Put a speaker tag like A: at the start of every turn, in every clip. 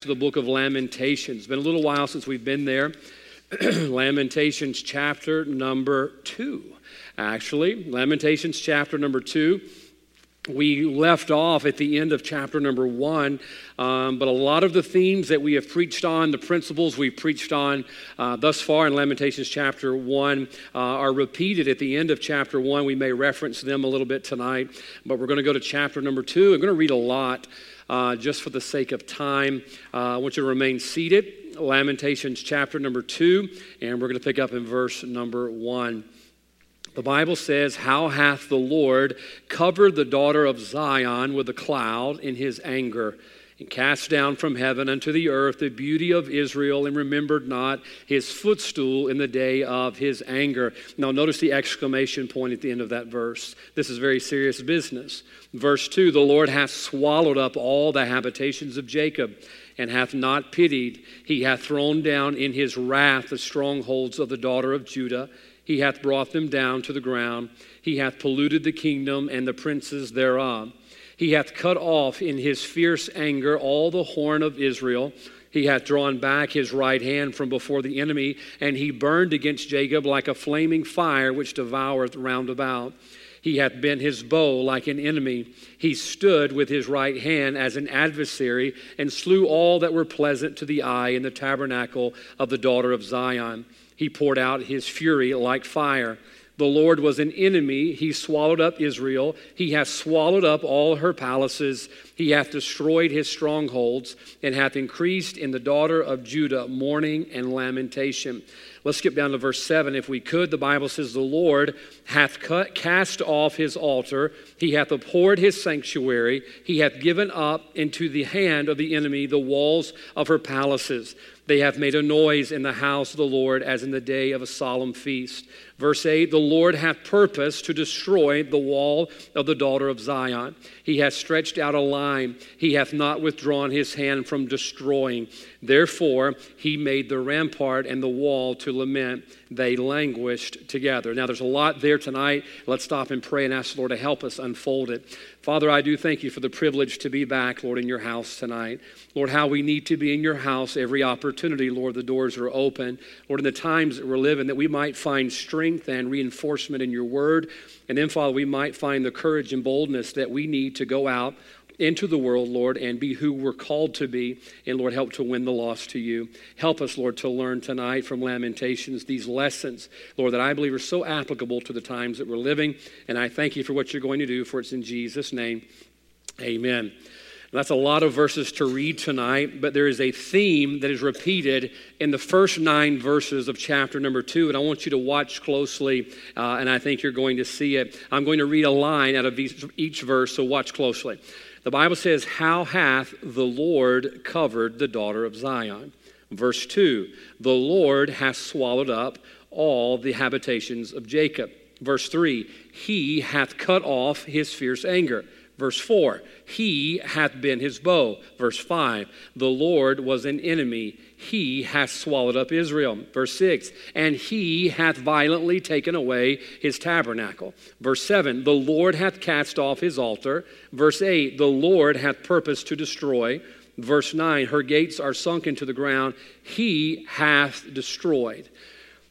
A: to the book of Lamentations. It's been a little while since we've been there. Lamentations chapter number two, actually. Lamentations chapter number two. We left off at the end of chapter number one, um, but a lot of the themes that we have preached on, the principles we've preached on uh, thus far in Lamentations chapter one, uh, are repeated at the end of chapter one. We may reference them a little bit tonight, but we're going to go to chapter number two. I'm going to read a lot uh, just for the sake of time. Uh, I want you to remain seated. Lamentations chapter number two, and we're going to pick up in verse number one. The Bible says, How hath the Lord covered the daughter of Zion with a cloud in his anger? And cast down from heaven unto the earth the beauty of Israel, and remembered not his footstool in the day of his anger. Now, notice the exclamation point at the end of that verse. This is very serious business. Verse 2 The Lord hath swallowed up all the habitations of Jacob, and hath not pitied. He hath thrown down in his wrath the strongholds of the daughter of Judah. He hath brought them down to the ground. He hath polluted the kingdom and the princes thereof. He hath cut off in his fierce anger all the horn of Israel. He hath drawn back his right hand from before the enemy, and he burned against Jacob like a flaming fire which devoureth round about. He hath bent his bow like an enemy. He stood with his right hand as an adversary, and slew all that were pleasant to the eye in the tabernacle of the daughter of Zion. He poured out his fury like fire. The Lord was an enemy. He swallowed up Israel. He hath swallowed up all her palaces. He hath destroyed his strongholds, and hath increased in the daughter of Judah mourning and lamentation. Let's skip down to verse 7 if we could. The Bible says, The Lord hath cut, cast off his altar, he hath abhorred his sanctuary, he hath given up into the hand of the enemy the walls of her palaces. They have made a noise in the house of the Lord as in the day of a solemn feast. Verse 8 The Lord hath purposed to destroy the wall of the daughter of Zion. He hath stretched out a line, he hath not withdrawn his hand from destroying. Therefore, he made the rampart and the wall to lament. They languished together. Now, there's a lot there tonight. Let's stop and pray and ask the Lord to help us unfold it. Father, I do thank you for the privilege to be back, Lord, in your house tonight. Lord, how we need to be in your house every opportunity, Lord. The doors are open. Lord, in the times that we're living, that we might find strength and reinforcement in your word. And then, Father, we might find the courage and boldness that we need to go out into the world, Lord, and be who we're called to be. And Lord, help to win the lost to you. Help us, Lord, to learn tonight from Lamentations these lessons, Lord, that I believe are so applicable to the times that we're living. And I thank you for what you're going to do, for it's in Jesus' name. Amen. That's a lot of verses to read tonight, but there is a theme that is repeated in the first nine verses of chapter number two, and I want you to watch closely, uh, and I think you're going to see it. I'm going to read a line out of each, each verse, so watch closely. The Bible says, How hath the Lord covered the daughter of Zion? Verse 2 The Lord hath swallowed up all the habitations of Jacob. Verse 3 He hath cut off his fierce anger. Verse 4 He hath been his bow. Verse 5 The Lord was an enemy he hath swallowed up Israel. Verse 6, and he hath violently taken away his tabernacle. Verse 7, the Lord hath cast off his altar. Verse 8, the Lord hath purposed to destroy. Verse 9, her gates are sunk into the ground. He hath destroyed.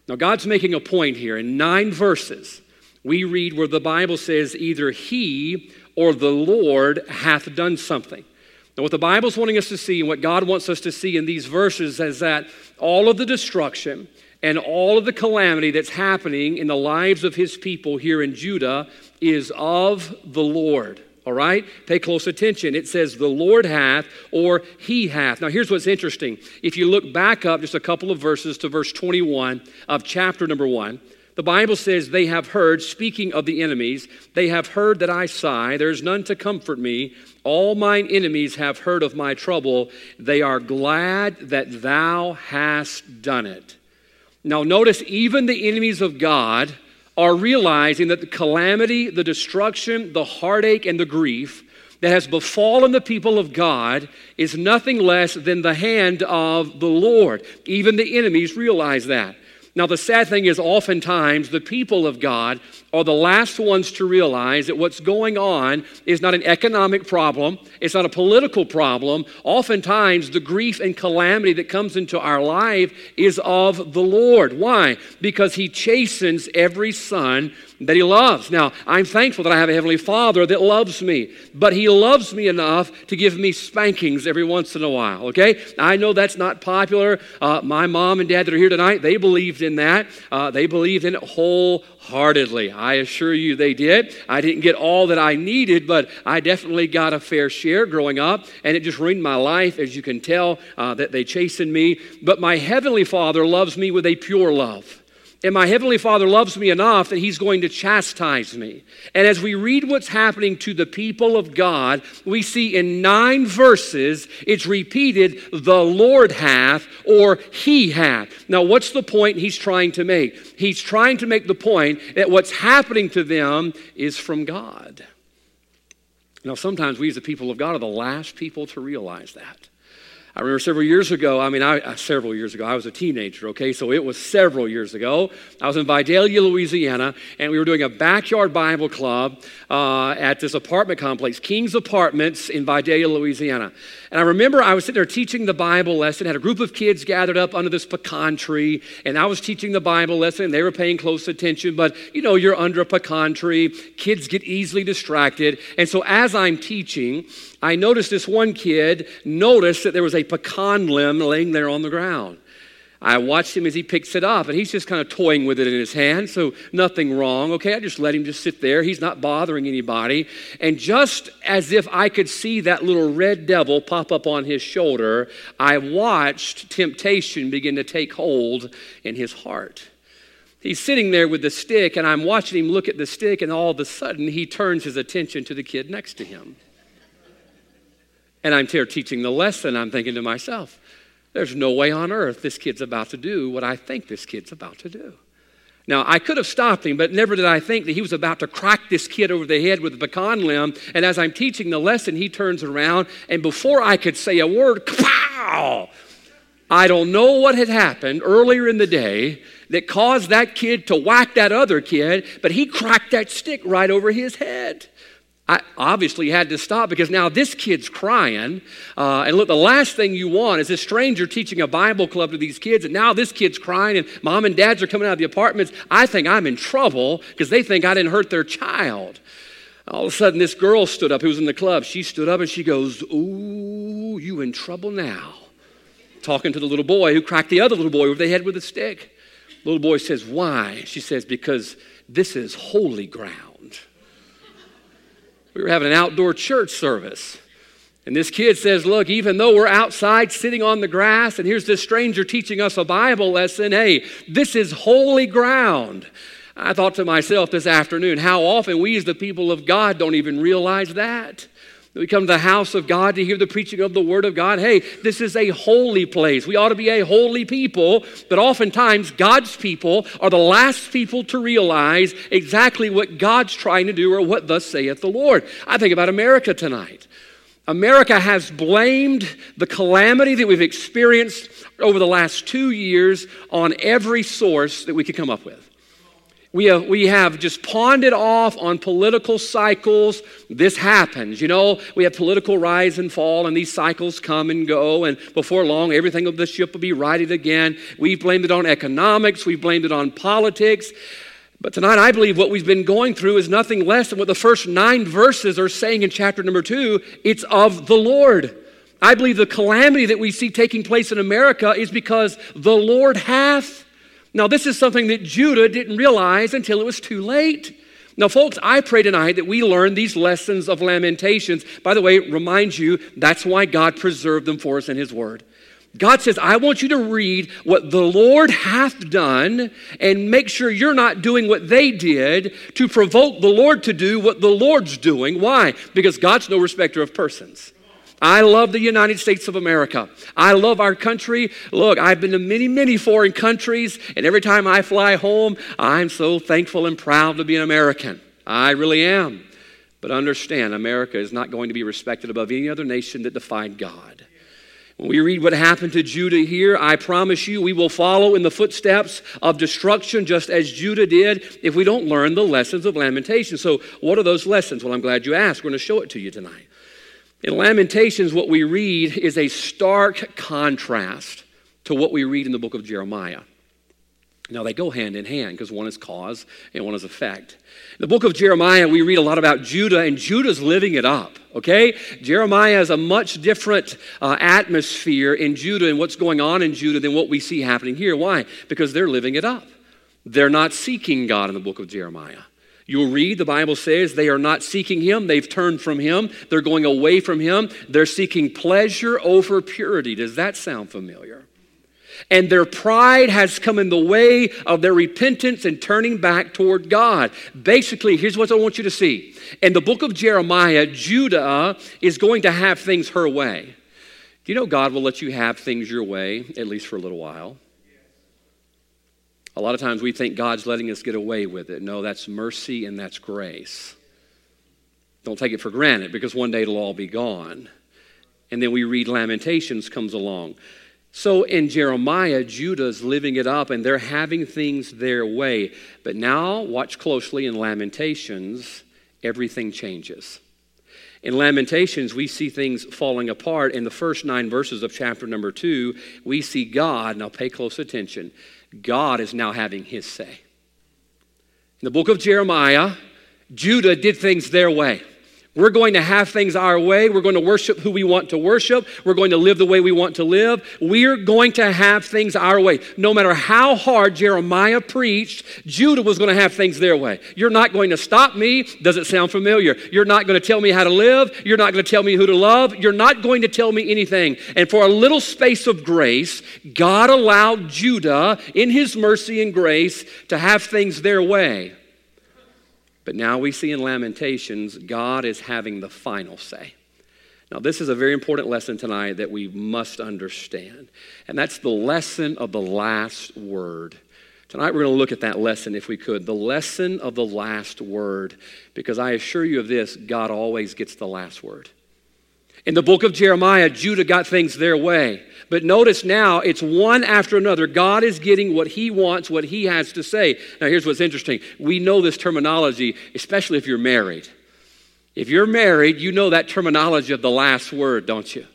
A: Now, God's making a point here. In nine verses, we read where the Bible says either he or the Lord hath done something. Now, what the Bible's wanting us to see and what God wants us to see in these verses is that all of the destruction and all of the calamity that's happening in the lives of his people here in Judah is of the Lord. All right? Pay close attention. It says, the Lord hath or he hath. Now, here's what's interesting. If you look back up just a couple of verses to verse 21 of chapter number one, the Bible says, They have heard, speaking of the enemies, they have heard that I sigh. There is none to comfort me. All mine enemies have heard of my trouble. They are glad that thou hast done it. Now, notice, even the enemies of God are realizing that the calamity, the destruction, the heartache, and the grief that has befallen the people of God is nothing less than the hand of the Lord. Even the enemies realize that. Now, the sad thing is, oftentimes, the people of God are the last ones to realize that what's going on is not an economic problem, it's not a political problem. Oftentimes, the grief and calamity that comes into our life is of the Lord. Why? Because He chastens every son that He loves. Now, I'm thankful that I have a Heavenly Father that loves me, but He loves me enough to give me spankings every once in a while, okay? I know that's not popular. Uh, my mom and dad that are here tonight, they believed in that. Uh, they believed in it wholeheartedly. I assure you they did. I didn't get all that I needed, but I definitely got a fair share growing up, and it just ruined my life, as you can tell, uh, that they chastened me. But my Heavenly Father loves me with a pure love. And my Heavenly Father loves me enough that He's going to chastise me. And as we read what's happening to the people of God, we see in nine verses it's repeated, the Lord hath or He hath. Now, what's the point He's trying to make? He's trying to make the point that what's happening to them is from God. Now, sometimes we as the people of God are the last people to realize that. I remember several years ago, I mean, I, uh, several years ago, I was a teenager, okay? So it was several years ago. I was in Vidalia, Louisiana, and we were doing a backyard Bible club uh, at this apartment complex, King's Apartments in Vidalia, Louisiana. And I remember I was sitting there teaching the Bible lesson, had a group of kids gathered up under this pecan tree, and I was teaching the Bible lesson, and they were paying close attention. But you know, you're under a pecan tree, kids get easily distracted. And so as I'm teaching, I noticed this one kid noticed that there was a pecan limb laying there on the ground. I watched him as he picks it up, and he's just kind of toying with it in his hand, so nothing wrong. Okay, I just let him just sit there. He's not bothering anybody. And just as if I could see that little red devil pop up on his shoulder, I watched temptation begin to take hold in his heart. He's sitting there with the stick, and I'm watching him look at the stick, and all of a sudden he turns his attention to the kid next to him. And I'm here teaching the lesson. I'm thinking to myself, there's no way on earth this kid's about to do what I think this kid's about to do. Now, I could have stopped him, but never did I think that he was about to crack this kid over the head with a pecan limb. And as I'm teaching the lesson, he turns around, and before I could say a word, pow! I don't know what had happened earlier in the day that caused that kid to whack that other kid, but he cracked that stick right over his head. I obviously had to stop because now this kid's crying. Uh, and look, the last thing you want is this stranger teaching a Bible club to these kids, and now this kid's crying, and mom and dads are coming out of the apartments. I think I'm in trouble because they think I didn't hurt their child. All of a sudden, this girl stood up who was in the club. She stood up and she goes, Ooh, you in trouble now. Talking to the little boy who cracked the other little boy over the head with a stick. The little boy says, Why? She says, Because this is holy ground we were having an outdoor church service. And this kid says, Look, even though we're outside sitting on the grass, and here's this stranger teaching us a Bible lesson, hey, this is holy ground. I thought to myself this afternoon, how often we as the people of God don't even realize that. We come to the house of God to hear the preaching of the Word of God. Hey, this is a holy place. We ought to be a holy people, but oftentimes God's people are the last people to realize exactly what God's trying to do or what thus saith the Lord. I think about America tonight. America has blamed the calamity that we've experienced over the last two years on every source that we could come up with. We have, we have just pawned it off on political cycles. This happens. You know, we have political rise and fall, and these cycles come and go, and before long, everything of the ship will be righted again. We've blamed it on economics, we've blamed it on politics. But tonight, I believe what we've been going through is nothing less than what the first nine verses are saying in chapter number two it's of the Lord. I believe the calamity that we see taking place in America is because the Lord hath now, this is something that Judah didn't realize until it was too late. Now, folks, I pray tonight that we learn these lessons of lamentations. By the way, remind you, that's why God preserved them for us in His Word. God says, I want you to read what the Lord hath done and make sure you're not doing what they did to provoke the Lord to do what the Lord's doing. Why? Because God's no respecter of persons. I love the United States of America. I love our country. Look, I've been to many, many foreign countries, and every time I fly home, I'm so thankful and proud to be an American. I really am. But understand, America is not going to be respected above any other nation that defied God. When we read what happened to Judah here, I promise you we will follow in the footsteps of destruction just as Judah did if we don't learn the lessons of Lamentations. So, what are those lessons? Well, I'm glad you asked. We're going to show it to you tonight. In Lamentations, what we read is a stark contrast to what we read in the book of Jeremiah. Now, they go hand in hand because one is cause and one is effect. In the book of Jeremiah, we read a lot about Judah, and Judah's living it up, okay? Jeremiah has a much different uh, atmosphere in Judah and what's going on in Judah than what we see happening here. Why? Because they're living it up. They're not seeking God in the book of Jeremiah. You'll read, the Bible says they are not seeking Him. They've turned from Him. They're going away from Him. They're seeking pleasure over purity. Does that sound familiar? And their pride has come in the way of their repentance and turning back toward God. Basically, here's what I want you to see. In the book of Jeremiah, Judah is going to have things her way. Do you know God will let you have things your way, at least for a little while? A lot of times we think God's letting us get away with it. No, that's mercy and that's grace. Don't take it for granted because one day it'll all be gone. And then we read Lamentations comes along. So in Jeremiah, Judah's living it up and they're having things their way. But now, watch closely in Lamentations, everything changes. In Lamentations, we see things falling apart. In the first nine verses of chapter number two, we see God, now pay close attention, God is now having his say. In the book of Jeremiah, Judah did things their way. We're going to have things our way. We're going to worship who we want to worship. We're going to live the way we want to live. We're going to have things our way. No matter how hard Jeremiah preached, Judah was going to have things their way. You're not going to stop me. Does it sound familiar? You're not going to tell me how to live. You're not going to tell me who to love. You're not going to tell me anything. And for a little space of grace, God allowed Judah, in his mercy and grace, to have things their way. But now we see in Lamentations, God is having the final say. Now, this is a very important lesson tonight that we must understand, and that's the lesson of the last word. Tonight, we're going to look at that lesson, if we could. The lesson of the last word, because I assure you of this God always gets the last word. In the book of Jeremiah, Judah got things their way. But notice now, it's one after another. God is getting what he wants, what he has to say. Now, here's what's interesting. We know this terminology, especially if you're married. If you're married, you know that terminology of the last word, don't you?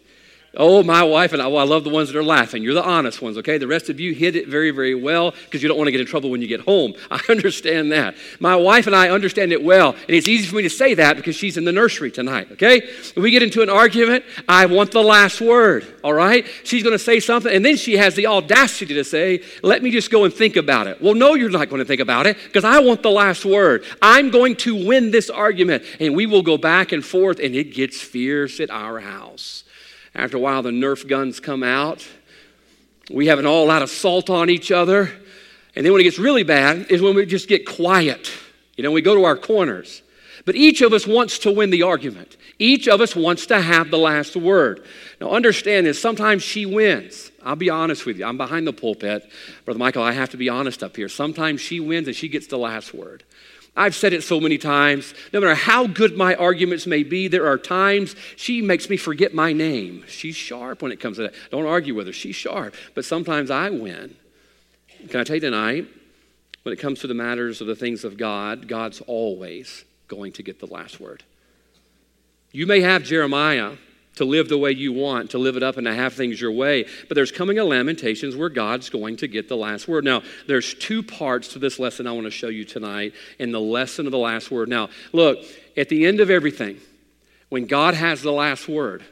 A: Oh, my wife and I, well, I love the ones that are laughing. You're the honest ones, okay? The rest of you hit it very, very well because you don't want to get in trouble when you get home. I understand that. My wife and I understand it well, and it's easy for me to say that because she's in the nursery tonight, okay? We get into an argument, I want the last word, all right? She's going to say something, and then she has the audacity to say, let me just go and think about it. Well, no, you're not going to think about it because I want the last word. I'm going to win this argument, and we will go back and forth, and it gets fierce at our house. After a while, the Nerf guns come out. We have an all out assault on each other. And then when it gets really bad is when we just get quiet. You know, we go to our corners. But each of us wants to win the argument. Each of us wants to have the last word. Now, understand this sometimes she wins. I'll be honest with you. I'm behind the pulpit. Brother Michael, I have to be honest up here. Sometimes she wins and she gets the last word. I've said it so many times. No matter how good my arguments may be, there are times she makes me forget my name. She's sharp when it comes to that. Don't argue with her. She's sharp. But sometimes I win. Can I tell you tonight, when it comes to the matters of the things of God, God's always going to get the last word. You may have Jeremiah to live the way you want, to live it up and to have things your way. But there's coming a Lamentations where God's going to get the last word. Now, there's two parts to this lesson I want to show you tonight in the lesson of the last word. Now, look, at the end of everything, when God has the last word,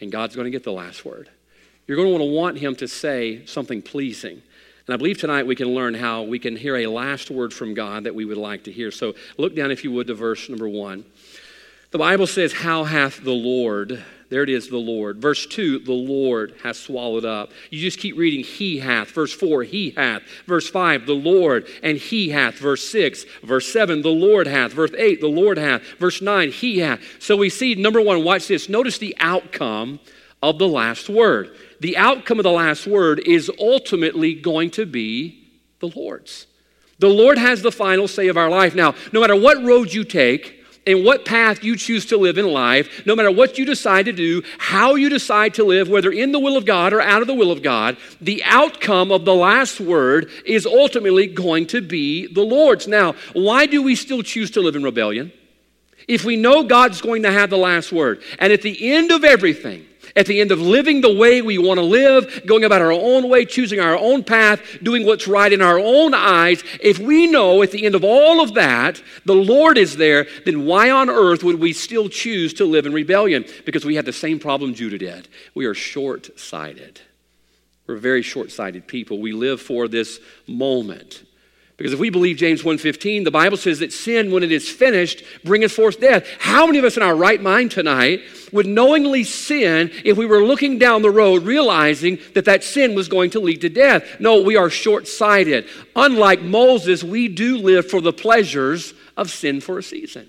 A: and God's going to get the last word, you're going to want to want Him to say something pleasing. And I believe tonight we can learn how we can hear a last word from God that we would like to hear. So look down, if you would, to verse number one. The Bible says, How hath the Lord there it is, the Lord. Verse 2, the Lord has swallowed up. You just keep reading, He hath. Verse 4, He hath. Verse 5, the Lord, and He hath. Verse 6, verse 7, the Lord hath. Verse 8, the Lord hath. Verse 9, He hath. So we see, number one, watch this. Notice the outcome of the last word. The outcome of the last word is ultimately going to be the Lord's. The Lord has the final say of our life. Now, no matter what road you take, and what path you choose to live in life, no matter what you decide to do, how you decide to live, whether in the will of God or out of the will of God, the outcome of the last word is ultimately going to be the Lord's. Now, why do we still choose to live in rebellion? If we know God's going to have the last word, and at the end of everything, at the end of living the way we want to live, going about our own way, choosing our own path, doing what's right in our own eyes, if we know at the end of all of that the Lord is there, then why on earth would we still choose to live in rebellion? Because we have the same problem Judah did. We are short sighted. We're very short sighted people. We live for this moment. Because if we believe James 1:15, the Bible says that sin when it is finished bringeth forth death. How many of us in our right mind tonight would knowingly sin if we were looking down the road realizing that that sin was going to lead to death? No, we are short-sighted. Unlike Moses, we do live for the pleasures of sin for a season.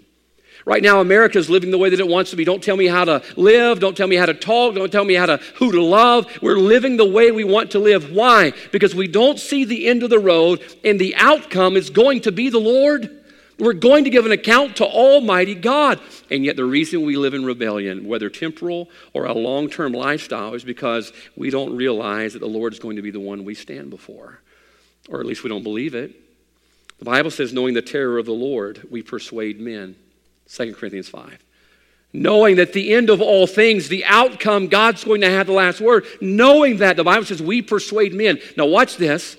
A: Right now, America is living the way that it wants to be. Don't tell me how to live. Don't tell me how to talk. Don't tell me how to who to love. We're living the way we want to live. Why? Because we don't see the end of the road, and the outcome is going to be the Lord. We're going to give an account to Almighty God. And yet, the reason we live in rebellion, whether temporal or a long term lifestyle, is because we don't realize that the Lord is going to be the one we stand before. Or at least we don't believe it. The Bible says, knowing the terror of the Lord, we persuade men. 2 Corinthians 5. Knowing that the end of all things, the outcome, God's going to have the last word. Knowing that, the Bible says, we persuade men. Now, watch this.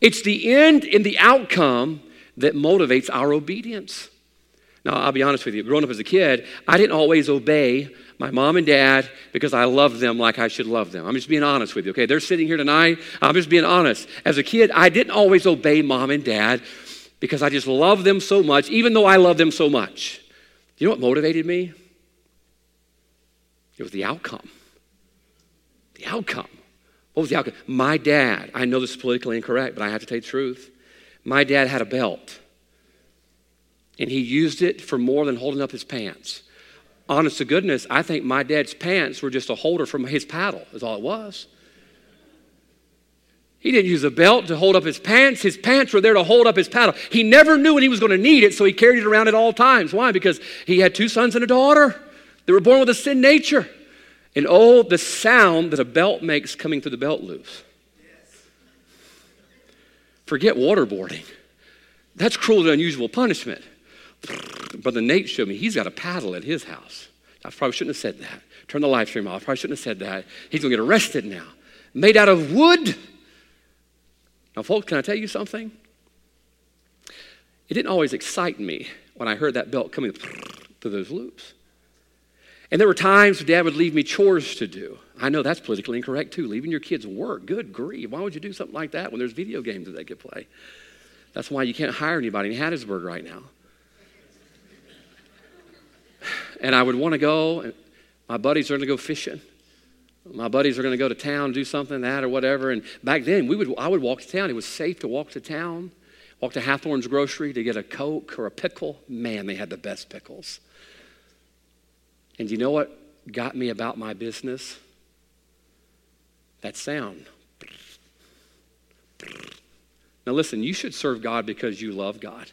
A: It's the end and the outcome that motivates our obedience. Now, I'll be honest with you. Growing up as a kid, I didn't always obey my mom and dad because I loved them like I should love them. I'm just being honest with you, okay? They're sitting here tonight. I'm just being honest. As a kid, I didn't always obey mom and dad because I just loved them so much, even though I love them so much. You know what motivated me? It was the outcome. The outcome. What was the outcome? My dad, I know this is politically incorrect, but I have to tell you the truth. My dad had a belt, and he used it for more than holding up his pants. Honest to goodness, I think my dad's pants were just a holder from his paddle, is all it was. He didn't use a belt to hold up his pants. His pants were there to hold up his paddle. He never knew when he was going to need it, so he carried it around at all times. Why? Because he had two sons and a daughter. They were born with a sin nature. And oh, the sound that a belt makes coming through the belt loops. Forget waterboarding. That's cruel and unusual punishment. Brother Nate showed me he's got a paddle at his house. I probably shouldn't have said that. Turn the live stream off. I probably shouldn't have said that. He's going to get arrested now. Made out of wood. Now, folks, can I tell you something? It didn't always excite me when I heard that belt coming through those loops. And there were times dad would leave me chores to do. I know that's politically incorrect too, leaving your kids work. Good grief. Why would you do something like that when there's video games that they could play? That's why you can't hire anybody in Hattiesburg right now. And I would want to go, and my buddies are going to go fishing my buddies are going to go to town, do something, that or whatever. And back then, we would, I would walk to town. It was safe to walk to town, walk to Hathorne's Grocery to get a Coke or a pickle. Man, they had the best pickles. And you know what got me about my business? That sound. Now, listen, you should serve God because you love God.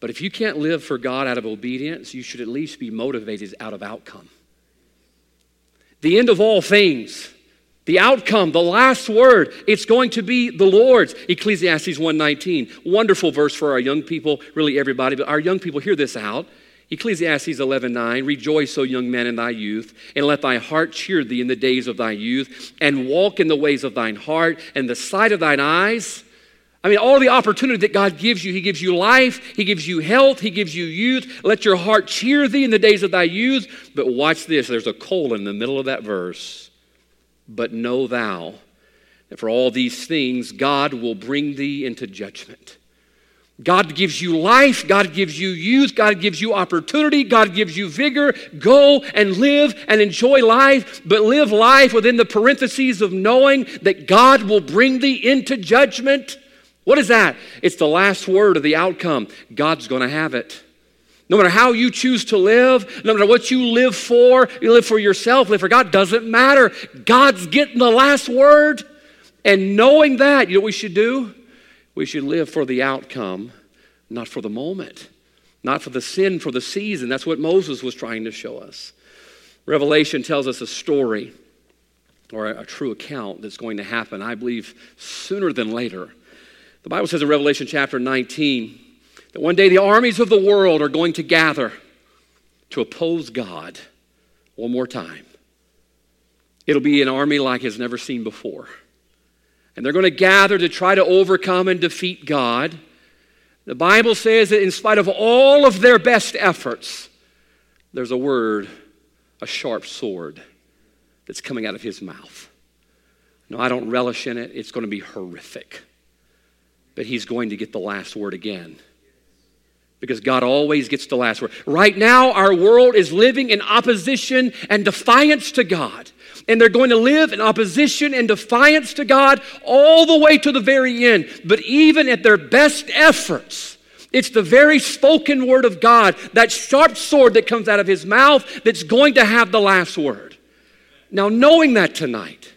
A: But if you can't live for God out of obedience, you should at least be motivated out of outcome the end of all things the outcome the last word it's going to be the lord's. Ecclesiastes 1.19 wonderful verse for our young people really everybody but our young people hear this out. Ecclesiastes 11.9 rejoice o young man in thy youth and let thy heart cheer thee in the days of thy youth and walk in the ways of thine heart and the sight of thine eyes I mean, all the opportunity that God gives you, He gives you life, He gives you health, He gives you youth. Let your heart cheer thee in the days of thy youth. But watch this there's a colon in the middle of that verse. But know thou that for all these things, God will bring thee into judgment. God gives you life, God gives you youth, God gives you opportunity, God gives you vigor. Go and live and enjoy life, but live life within the parentheses of knowing that God will bring thee into judgment. What is that? It's the last word of the outcome. God's going to have it. No matter how you choose to live, no matter what you live for, you live for yourself, live for God, doesn't matter. God's getting the last word. And knowing that, you know what we should do? We should live for the outcome, not for the moment. not for the sin, for the season. That's what Moses was trying to show us. Revelation tells us a story or a, a true account that's going to happen, I believe, sooner than later. The Bible says in Revelation chapter 19 that one day the armies of the world are going to gather to oppose God one more time. It'll be an army like has never seen before. And they're going to gather to try to overcome and defeat God. The Bible says that in spite of all of their best efforts, there's a word, a sharp sword, that's coming out of his mouth. No, I don't relish in it. It's going to be horrific. But he's going to get the last word again because God always gets the last word. Right now, our world is living in opposition and defiance to God. And they're going to live in opposition and defiance to God all the way to the very end. But even at their best efforts, it's the very spoken word of God, that sharp sword that comes out of his mouth, that's going to have the last word. Now, knowing that tonight,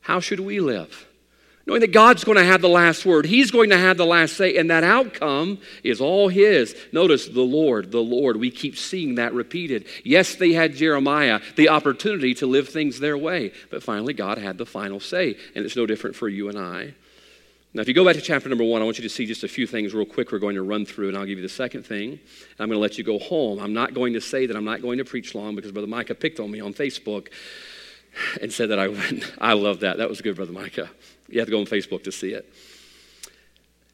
A: how should we live? Knowing that God's going to have the last word. He's going to have the last say, and that outcome is all His. Notice the Lord, the Lord. We keep seeing that repeated. Yes, they had Jeremiah, the opportunity to live things their way, but finally God had the final say, and it's no different for you and I. Now, if you go back to chapter number one, I want you to see just a few things real quick we're going to run through, and I'll give you the second thing. And I'm going to let you go home. I'm not going to say that I'm not going to preach long because Brother Micah picked on me on Facebook and said that I wouldn't. I love that. That was good, Brother Micah. You have to go on Facebook to see it.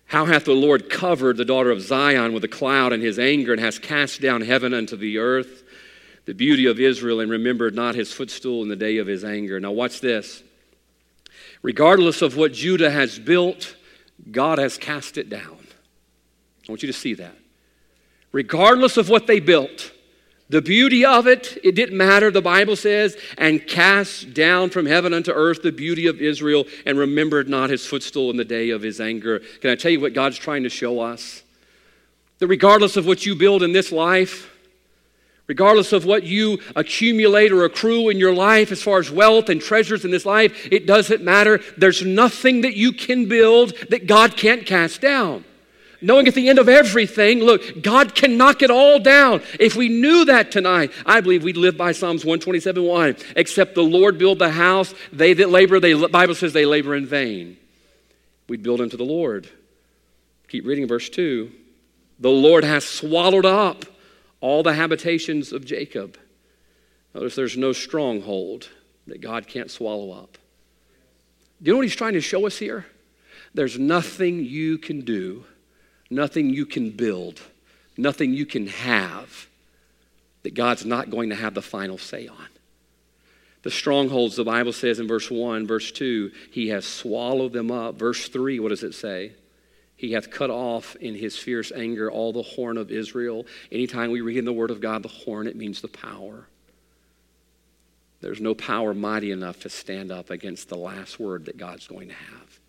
A: How hath the Lord covered the daughter of Zion with a cloud in his anger and has cast down heaven unto the earth? The beauty of Israel and remembered not his footstool in the day of his anger. Now, watch this. Regardless of what Judah has built, God has cast it down. I want you to see that. Regardless of what they built, the beauty of it, it didn't matter, the Bible says, and cast down from heaven unto earth the beauty of Israel and remembered not his footstool in the day of his anger. Can I tell you what God's trying to show us? That regardless of what you build in this life, regardless of what you accumulate or accrue in your life as far as wealth and treasures in this life, it doesn't matter. There's nothing that you can build that God can't cast down knowing at the end of everything, look, God can knock it all down. If we knew that tonight, I believe we'd live by Psalms 127 1. Except the Lord build the house, they that labor, the Bible says they labor in vain. We'd build unto the Lord. Keep reading verse 2. The Lord has swallowed up all the habitations of Jacob. Notice there's no stronghold that God can't swallow up. Do you know what he's trying to show us here? There's nothing you can do nothing you can build, nothing you can have that God's not going to have the final say on. The strongholds, the Bible says in verse 1, verse 2, He has swallowed them up. Verse 3, what does it say? He hath cut off in his fierce anger all the horn of Israel. Anytime we read in the Word of God the horn, it means the power. There's no power mighty enough to stand up against the last word that God's going to have.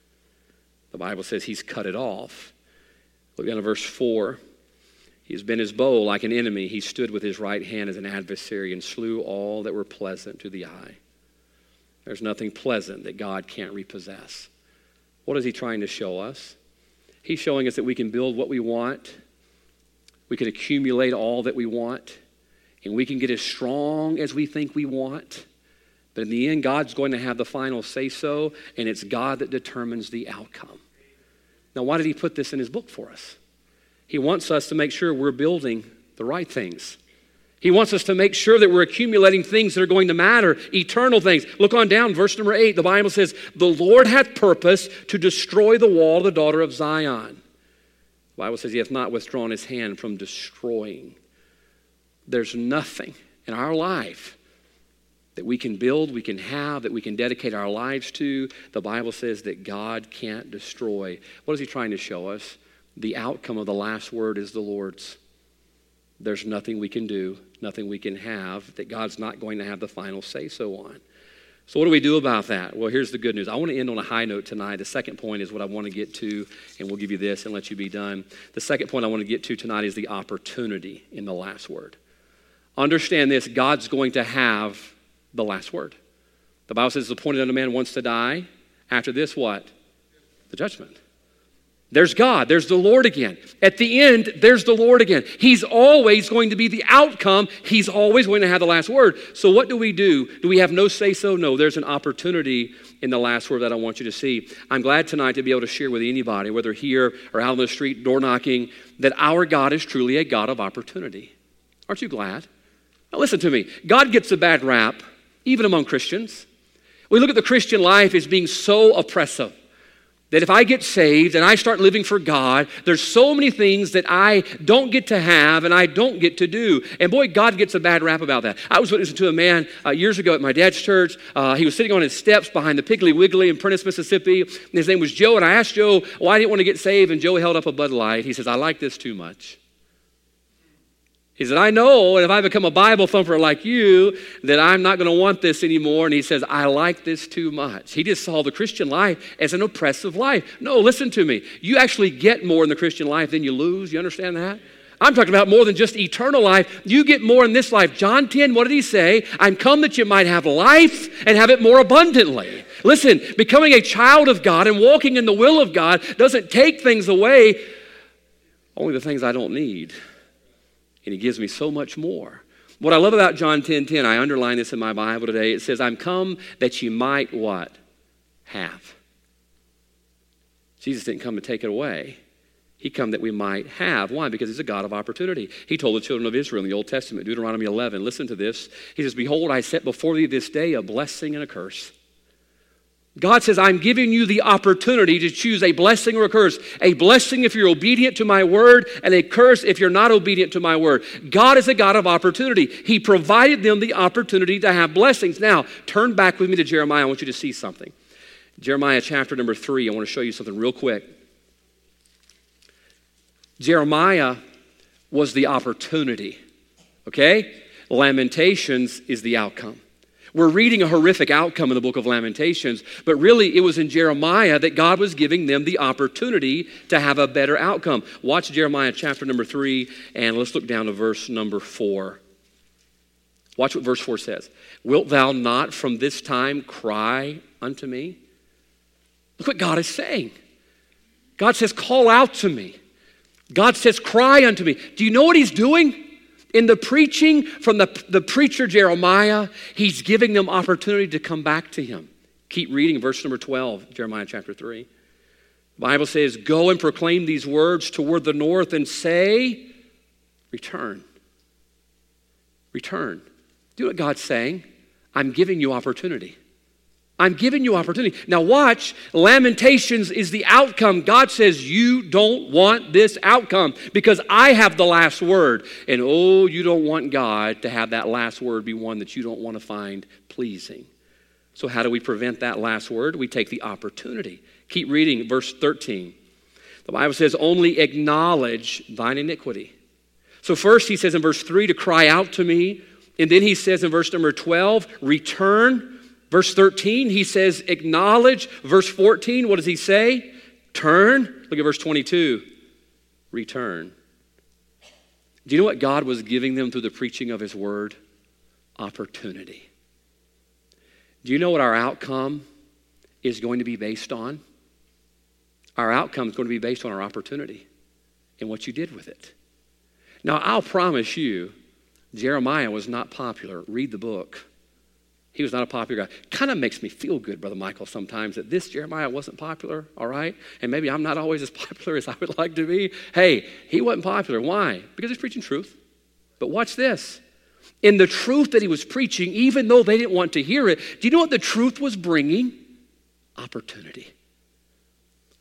A: The Bible says he's cut it off. Look down to verse 4. He has been his bow like an enemy. He stood with his right hand as an adversary and slew all that were pleasant to the eye. There's nothing pleasant that God can't repossess. What is he trying to show us? He's showing us that we can build what we want, we can accumulate all that we want, and we can get as strong as we think we want. But in the end, God's going to have the final say so, and it's God that determines the outcome. Now, why did he put this in his book for us? He wants us to make sure we're building the right things. He wants us to make sure that we're accumulating things that are going to matter, eternal things. Look on down, verse number eight. The Bible says, The Lord hath purpose to destroy the wall of the daughter of Zion. The Bible says he hath not withdrawn his hand from destroying. There's nothing in our life that we can build, we can have, that we can dedicate our lives to. The Bible says that God can't destroy. What is He trying to show us? The outcome of the last word is the Lord's. There's nothing we can do, nothing we can have that God's not going to have the final say so on. So, what do we do about that? Well, here's the good news. I want to end on a high note tonight. The second point is what I want to get to, and we'll give you this and let you be done. The second point I want to get to tonight is the opportunity in the last word. Understand this God's going to have the last word. The Bible says it's appointed unto man once to die. After this, what? The judgment. there's God, there's the Lord again. At the end, there's the Lord again. He's always going to be the outcome, He's always going to have the last word. So, what do we do? Do we have no say so? No, there's an opportunity in the last word that I want you to see. I'm glad tonight to be able to share with anybody, whether here or out on the street, door knocking, that our God is truly a God of opportunity. Aren't you glad? Now, listen to me. God gets a bad rap, even among Christians. We look at the Christian life as being so oppressive that if I get saved and I start living for God, there's so many things that I don't get to have and I don't get to do. And boy, God gets a bad rap about that. I was witnessing to a man uh, years ago at my dad's church. Uh, he was sitting on his steps behind the Piggly Wiggly in Prentiss, Mississippi. His name was Joe, and I asked Joe why didn't want to get saved, and Joe held up a Bud Light. He says, I like this too much. He said, I know, and if I become a Bible thumper like you, that I'm not going to want this anymore. And he says, I like this too much. He just saw the Christian life as an oppressive life. No, listen to me. You actually get more in the Christian life than you lose. You understand that? I'm talking about more than just eternal life. You get more in this life. John 10, what did he say? I'm come that you might have life and have it more abundantly. Listen, becoming a child of God and walking in the will of God doesn't take things away, only the things I don't need and he gives me so much more. What I love about John 10 10, I underline this in my Bible today. It says, I'm come that you might what? Have. Jesus didn't come to take it away. He come that we might have. Why? Because he's a God of opportunity. He told the children of Israel in the Old Testament, Deuteronomy 11, listen to this. He says, Behold, I set before thee this day a blessing and a curse. God says, I'm giving you the opportunity to choose a blessing or a curse. A blessing if you're obedient to my word, and a curse if you're not obedient to my word. God is a God of opportunity. He provided them the opportunity to have blessings. Now, turn back with me to Jeremiah. I want you to see something. Jeremiah chapter number three. I want to show you something real quick. Jeremiah was the opportunity, okay? Lamentations is the outcome. We're reading a horrific outcome in the book of Lamentations, but really it was in Jeremiah that God was giving them the opportunity to have a better outcome. Watch Jeremiah chapter number three, and let's look down to verse number four. Watch what verse 4 says. Wilt thou not from this time cry unto me? Look what God is saying. God says, Call out to me. God says, Cry unto me. Do you know what He's doing? In the preaching from the, the preacher Jeremiah, he's giving them opportunity to come back to him. Keep reading verse number 12, Jeremiah chapter 3. The Bible says, Go and proclaim these words toward the north and say, Return. Return. Do what God's saying. I'm giving you opportunity. I'm giving you opportunity. Now, watch, Lamentations is the outcome. God says, You don't want this outcome because I have the last word. And oh, you don't want God to have that last word be one that you don't want to find pleasing. So, how do we prevent that last word? We take the opportunity. Keep reading verse 13. The Bible says, Only acknowledge thine iniquity. So, first, he says in verse 3 to cry out to me. And then he says in verse number 12, Return Verse 13, he says, acknowledge. Verse 14, what does he say? Turn. Look at verse 22. Return. Do you know what God was giving them through the preaching of his word? Opportunity. Do you know what our outcome is going to be based on? Our outcome is going to be based on our opportunity and what you did with it. Now, I'll promise you, Jeremiah was not popular. Read the book. He was not a popular guy. Kind of makes me feel good, Brother Michael, sometimes that this Jeremiah wasn't popular, all right? And maybe I'm not always as popular as I would like to be. Hey, he wasn't popular. Why? Because he's preaching truth. But watch this. In the truth that he was preaching, even though they didn't want to hear it, do you know what the truth was bringing? Opportunity.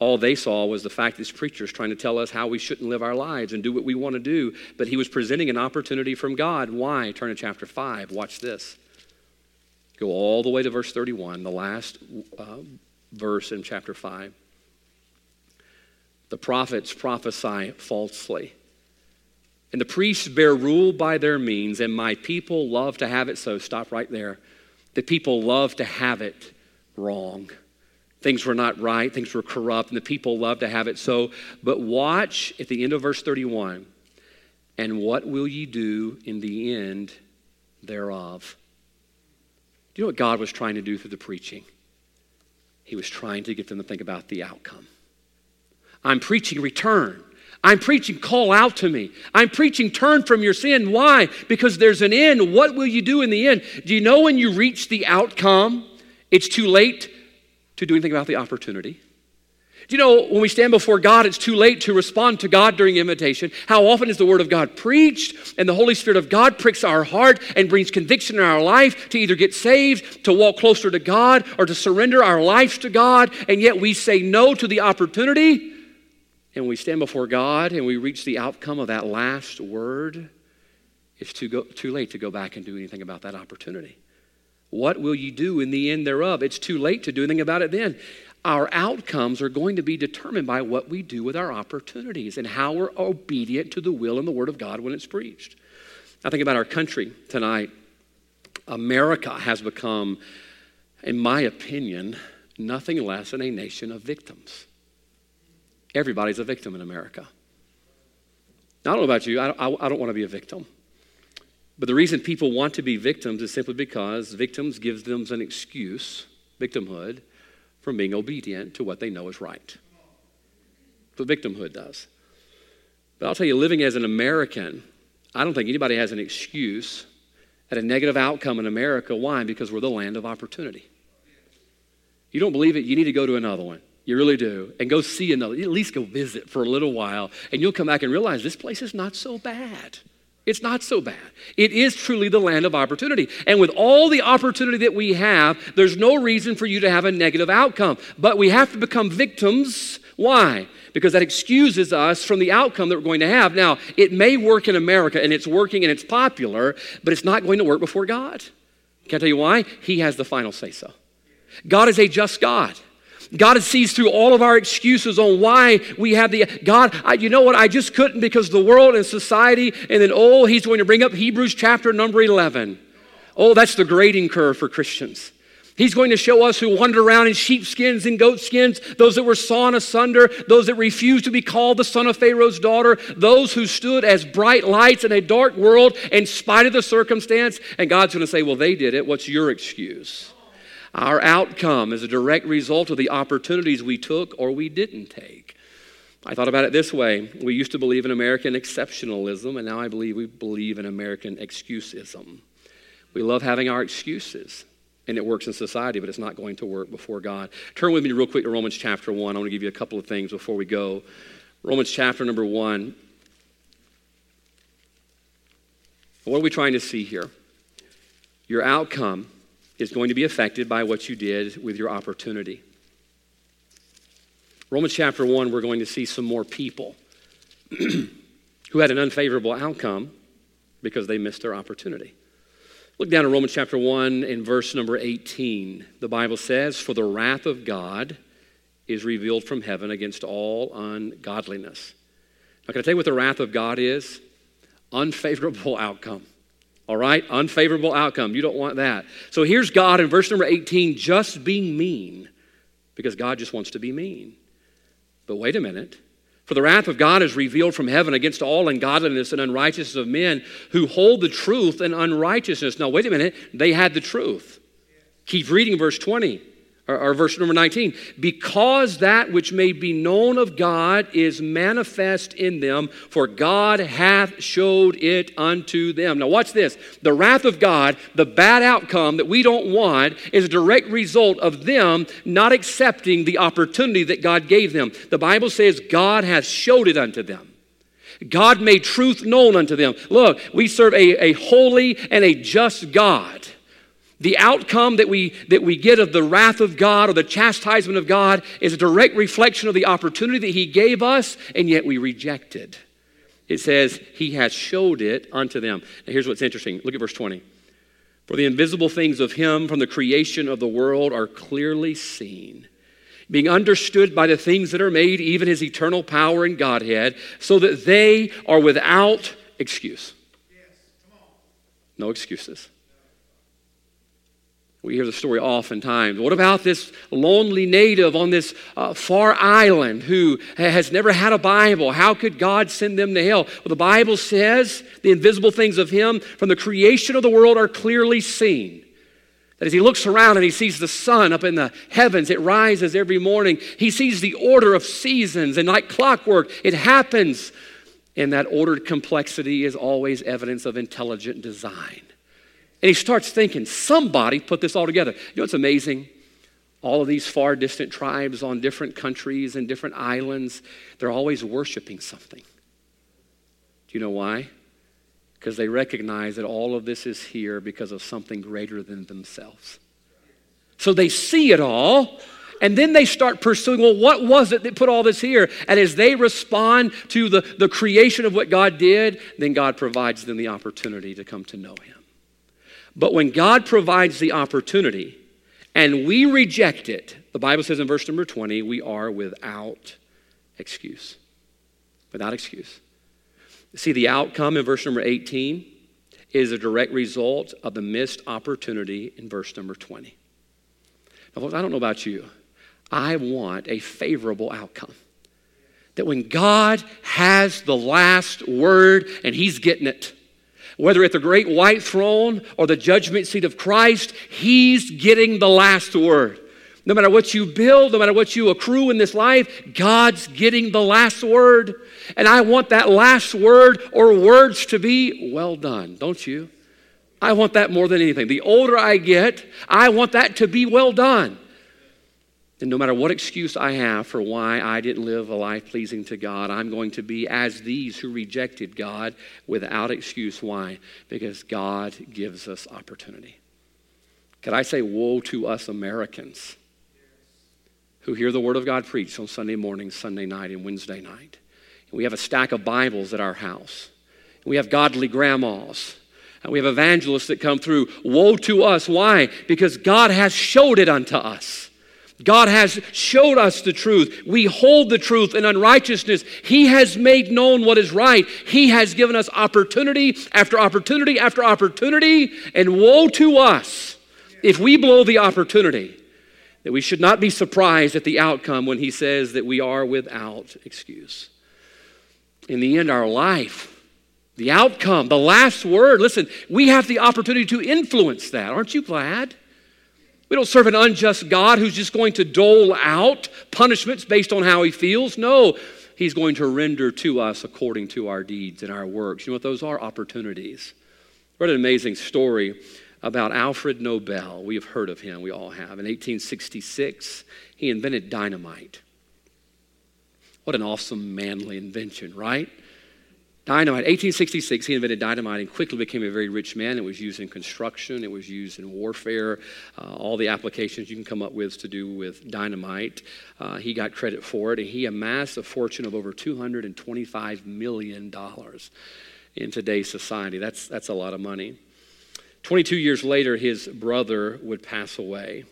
A: All they saw was the fact this preacher is trying to tell us how we shouldn't live our lives and do what we want to do. But he was presenting an opportunity from God. Why? Turn to chapter 5. Watch this. Go all the way to verse 31, the last uh, verse in chapter 5. The prophets prophesy falsely. And the priests bear rule by their means, and my people love to have it so. Stop right there. The people love to have it wrong. Things were not right, things were corrupt, and the people love to have it so. But watch at the end of verse 31 and what will ye do in the end thereof? Do you know what God was trying to do through the preaching? He was trying to get them to think about the outcome. I'm preaching return. I'm preaching call out to me. I'm preaching turn from your sin. Why? Because there's an end. What will you do in the end? Do you know when you reach the outcome, it's too late to do anything about the opportunity? Do you know when we stand before God, it's too late to respond to God during invitation? How often is the Word of God preached and the Holy Spirit of God pricks our heart and brings conviction in our life to either get saved, to walk closer to God, or to surrender our lives to God, and yet we say no to the opportunity and we stand before God and we reach the outcome of that last word? It's too, go, too late to go back and do anything about that opportunity. What will you do in the end thereof? It's too late to do anything about it then our outcomes are going to be determined by what we do with our opportunities and how we're obedient to the will and the Word of God when it's preached. I think about our country tonight. America has become, in my opinion, nothing less than a nation of victims. Everybody's a victim in America. Now, I don't know about you, I don't, I don't want to be a victim. But the reason people want to be victims is simply because victims gives them an excuse, victimhood, from being obedient to what they know is right. That's what victimhood does. But I'll tell you, living as an American, I don't think anybody has an excuse at a negative outcome in America. Why? Because we're the land of opportunity. You don't believe it, you need to go to another one. You really do. And go see another. At least go visit for a little while. And you'll come back and realize this place is not so bad. It's not so bad. It is truly the land of opportunity. And with all the opportunity that we have, there's no reason for you to have a negative outcome. But we have to become victims. Why? Because that excuses us from the outcome that we're going to have. Now, it may work in America and it's working and it's popular, but it's not going to work before God. Can I tell you why? He has the final say so. God is a just God. God sees through all of our excuses on why we have the God. I, you know what? I just couldn't because the world and society. And then, oh, he's going to bring up Hebrews chapter number 11. Oh, that's the grading curve for Christians. He's going to show us who wandered around in sheepskins and goatskins, those that were sawn asunder, those that refused to be called the son of Pharaoh's daughter, those who stood as bright lights in a dark world in spite of the circumstance. And God's going to say, Well, they did it. What's your excuse? Our outcome is a direct result of the opportunities we took or we didn't take. I thought about it this way. We used to believe in American exceptionalism, and now I believe we believe in American excusism. We love having our excuses, and it works in society, but it's not going to work before God. Turn with me real quick to Romans chapter 1. I want to give you a couple of things before we go. Romans chapter number 1. What are we trying to see here? Your outcome is going to be affected by what you did with your opportunity. Romans chapter 1, we're going to see some more people who had an unfavorable outcome because they missed their opportunity. Look down at Romans chapter 1 in verse number 18. The Bible says, For the wrath of God is revealed from heaven against all ungodliness. Now, can I tell you what the wrath of God is? Unfavorable outcome. All right? Unfavorable outcome. You don't want that. So here's God in verse number 18 just being mean because God just wants to be mean. But wait a minute. For the wrath of God is revealed from heaven against all ungodliness and unrighteousness of men who hold the truth in unrighteousness. Now, wait a minute. They had the truth. Keep reading verse 20 or, or, verse number 19 because that which may be known of god is manifest in them for god hath showed it unto them. Now watch this. The wrath of god the bad outcome that we don't want is a direct result of them not accepting the opportunity that god gave them. The bible says god hath showed it unto them. God made truth known unto them. Look we serve a, a holy and a just god the outcome that we, that we get of the wrath of God or the chastisement of God is a direct reflection of the opportunity that He gave us, and yet we rejected. It says, He has showed it unto them. Now, here's what's interesting. Look at verse 20. For the invisible things of Him from the creation of the world are clearly seen, being understood by the things that are made, even His eternal power and Godhead, so that they are without excuse. Yes, No excuses. We hear the story oftentimes. What about this lonely native on this uh, far island who has never had a Bible? How could God send them to hell? Well, the Bible says the invisible things of Him from the creation of the world are clearly seen. That as he looks around and he sees the sun up in the heavens, it rises every morning. He sees the order of seasons, and like clockwork, it happens. And that ordered complexity is always evidence of intelligent design. And he starts thinking, somebody put this all together. You know what's amazing? All of these far distant tribes on different countries and different islands, they're always worshiping something. Do you know why? because they recognize that all of this is here because of something greater than themselves. So they see it all, and then they start pursuing well, what was it that put all this here? And as they respond to the, the creation of what God did, then God provides them the opportunity to come to know Him. But when God provides the opportunity and we reject it, the Bible says in verse number 20, we are without excuse. Without excuse. See, the outcome in verse number 18 is a direct result of the missed opportunity in verse number 20. Now, folks, I don't know about you. I want a favorable outcome. That when God has the last word and He's getting it, whether at the great white throne or the judgment seat of Christ, He's getting the last word. No matter what you build, no matter what you accrue in this life, God's getting the last word. And I want that last word or words to be well done, don't you? I want that more than anything. The older I get, I want that to be well done. And no matter what excuse I have for why I didn't live a life pleasing to God, I'm going to be as these who rejected God without excuse. Why? Because God gives us opportunity. Could I say, woe to us Americans? who hear the Word of God preached on Sunday morning, Sunday night, and Wednesday night. And we have a stack of Bibles at our house. And we have godly grandmas. And we have evangelists that come through. Woe to us. Why? Because God has showed it unto us. God has showed us the truth. We hold the truth in unrighteousness. He has made known what is right. He has given us opportunity after opportunity after opportunity. And woe to us if we blow the opportunity that we should not be surprised at the outcome when he says that we are without excuse. In the end, our life, the outcome, the last word, listen, we have the opportunity to influence that. Aren't you glad? We don't serve an unjust God who's just going to dole out punishments based on how he feels. No, he's going to render to us according to our deeds and our works. You know what those are? Opportunities. Read an amazing story about Alfred Nobel. We have heard of him, we all have. In 1866, he invented dynamite. What an awesome, manly invention, right? Dynamite. 1866, he invented dynamite and quickly became a very rich man. It was used in construction, it was used in warfare, uh, all the applications you can come up with to do with dynamite. Uh, he got credit for it, and he amassed a fortune of over $225 million in today's society. That's, that's a lot of money. 22 years later, his brother would pass away.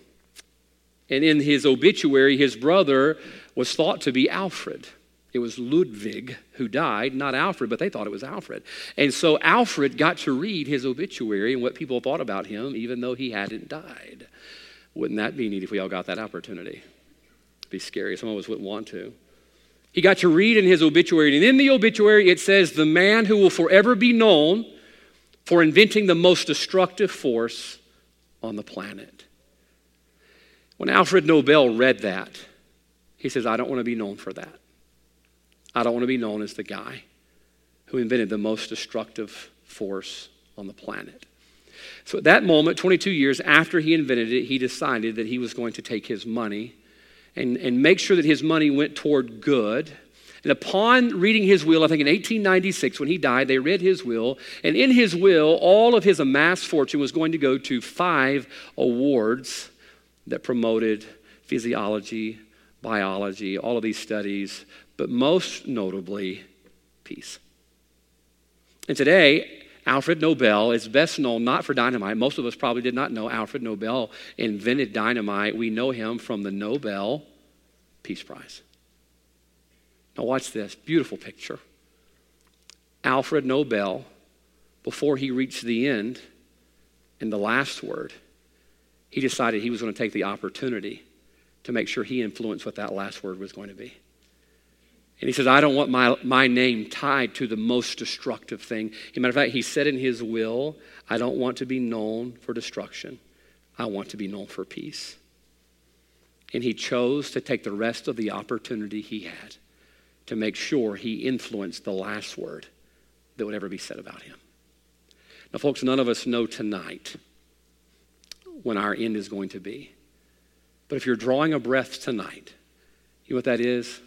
A: And in his obituary, his brother was thought to be Alfred. It was Ludwig who died, not Alfred, but they thought it was Alfred. And so Alfred got to read his obituary and what people thought about him, even though he hadn't died. Wouldn't that be neat if we all got that opportunity? It'd be scary. Some of us wouldn't want to. He got to read in his obituary, and in the obituary it says, The man who will forever be known for inventing the most destructive force on the planet. When Alfred Nobel read that, he says, I don't want to be known for that. I don't want to be known as the guy who invented the most destructive force on the planet. So at that moment, 22 years after he invented it, he decided that he was going to take his money and, and make sure that his money went toward good and upon reading his will, I think in 1896, when he died, they read his will. And in his will, all of his amassed fortune was going to go to five awards that promoted physiology, biology, all of these studies, but most notably, peace. And today, Alfred Nobel is best known not for dynamite. Most of us probably did not know Alfred Nobel invented dynamite. We know him from the Nobel Peace Prize. Now, watch this beautiful picture. Alfred Nobel, before he reached the end and the last word, he decided he was going to take the opportunity to make sure he influenced what that last word was going to be. And he says, I don't want my, my name tied to the most destructive thing. As a matter of fact, he said in his will, I don't want to be known for destruction. I want to be known for peace. And he chose to take the rest of the opportunity he had to make sure he influenced the last word that would ever be said about him. Now, folks, none of us know tonight when our end is going to be. But if you're drawing a breath tonight, you know what that is?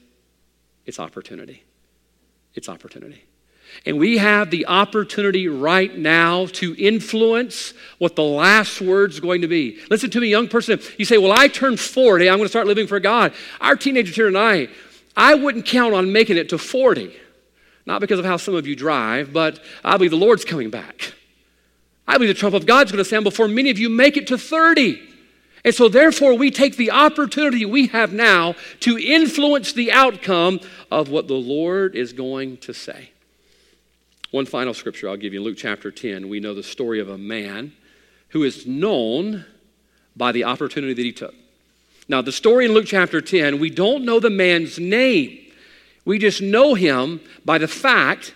A: It's opportunity. It's opportunity. And we have the opportunity right now to influence what the last word's going to be. Listen to me, young person. You say, Well, I turned 40. I'm going to start living for God. Our teenagers here tonight, I wouldn't count on making it to 40. Not because of how some of you drive, but I believe the Lord's coming back. I believe the trump of God's going to stand before many of you make it to 30. And so, therefore, we take the opportunity we have now to influence the outcome of what the Lord is going to say. One final scripture I'll give you Luke chapter 10. We know the story of a man who is known by the opportunity that he took. Now, the story in Luke chapter 10, we don't know the man's name. We just know him by the fact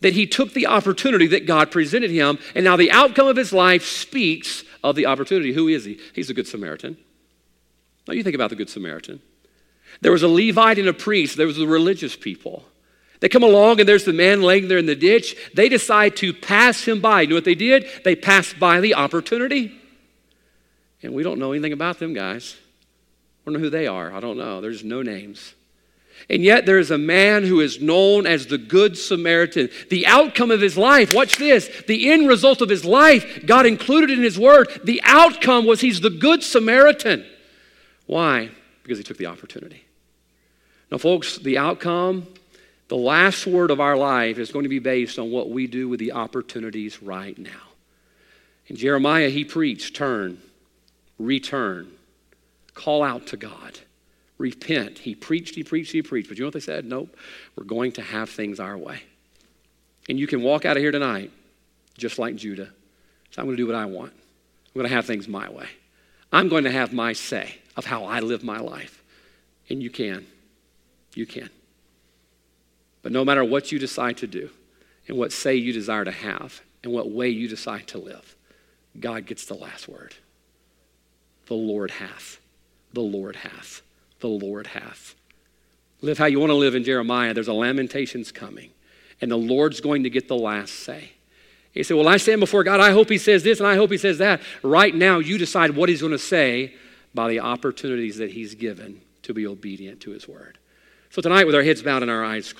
A: that he took the opportunity that God presented him, and now the outcome of his life speaks of the opportunity. Who is he? He's a good Samaritan. Now, you think about the Good Samaritan. There was a Levite and a priest, there was the religious people. They come along and there's the man laying there in the ditch. They decide to pass him by. You know what they did? They passed by the opportunity. And we don't know anything about them guys. I don't know who they are. I don't know. There's no names. And yet there is a man who is known as the Good Samaritan. The outcome of his life, watch this, the end result of his life, God included in his word. The outcome was he's the Good Samaritan. Why? Because he took the opportunity. Now, folks, the outcome the last word of our life is going to be based on what we do with the opportunities right now. In Jeremiah, he preached turn, return, call out to God, repent. He preached, he preached, he preached. But you know what they said? Nope, we're going to have things our way. And you can walk out of here tonight just like Judah. So I'm going to do what I want. I'm going to have things my way. I'm going to have my say of how I live my life. And you can. You can. But no matter what you decide to do, and what say you desire to have, and what way you decide to live, God gets the last word. The Lord hath. The Lord hath. The Lord hath. Live how you want to live in Jeremiah. There's a lamentations coming, and the Lord's going to get the last say. He said, Well, I stand before God. I hope He says this and I hope He says that. Right now, you decide what He's going to say by the opportunities that He's given to be obedient to His word. So tonight, with our heads bowed and our eyes closed,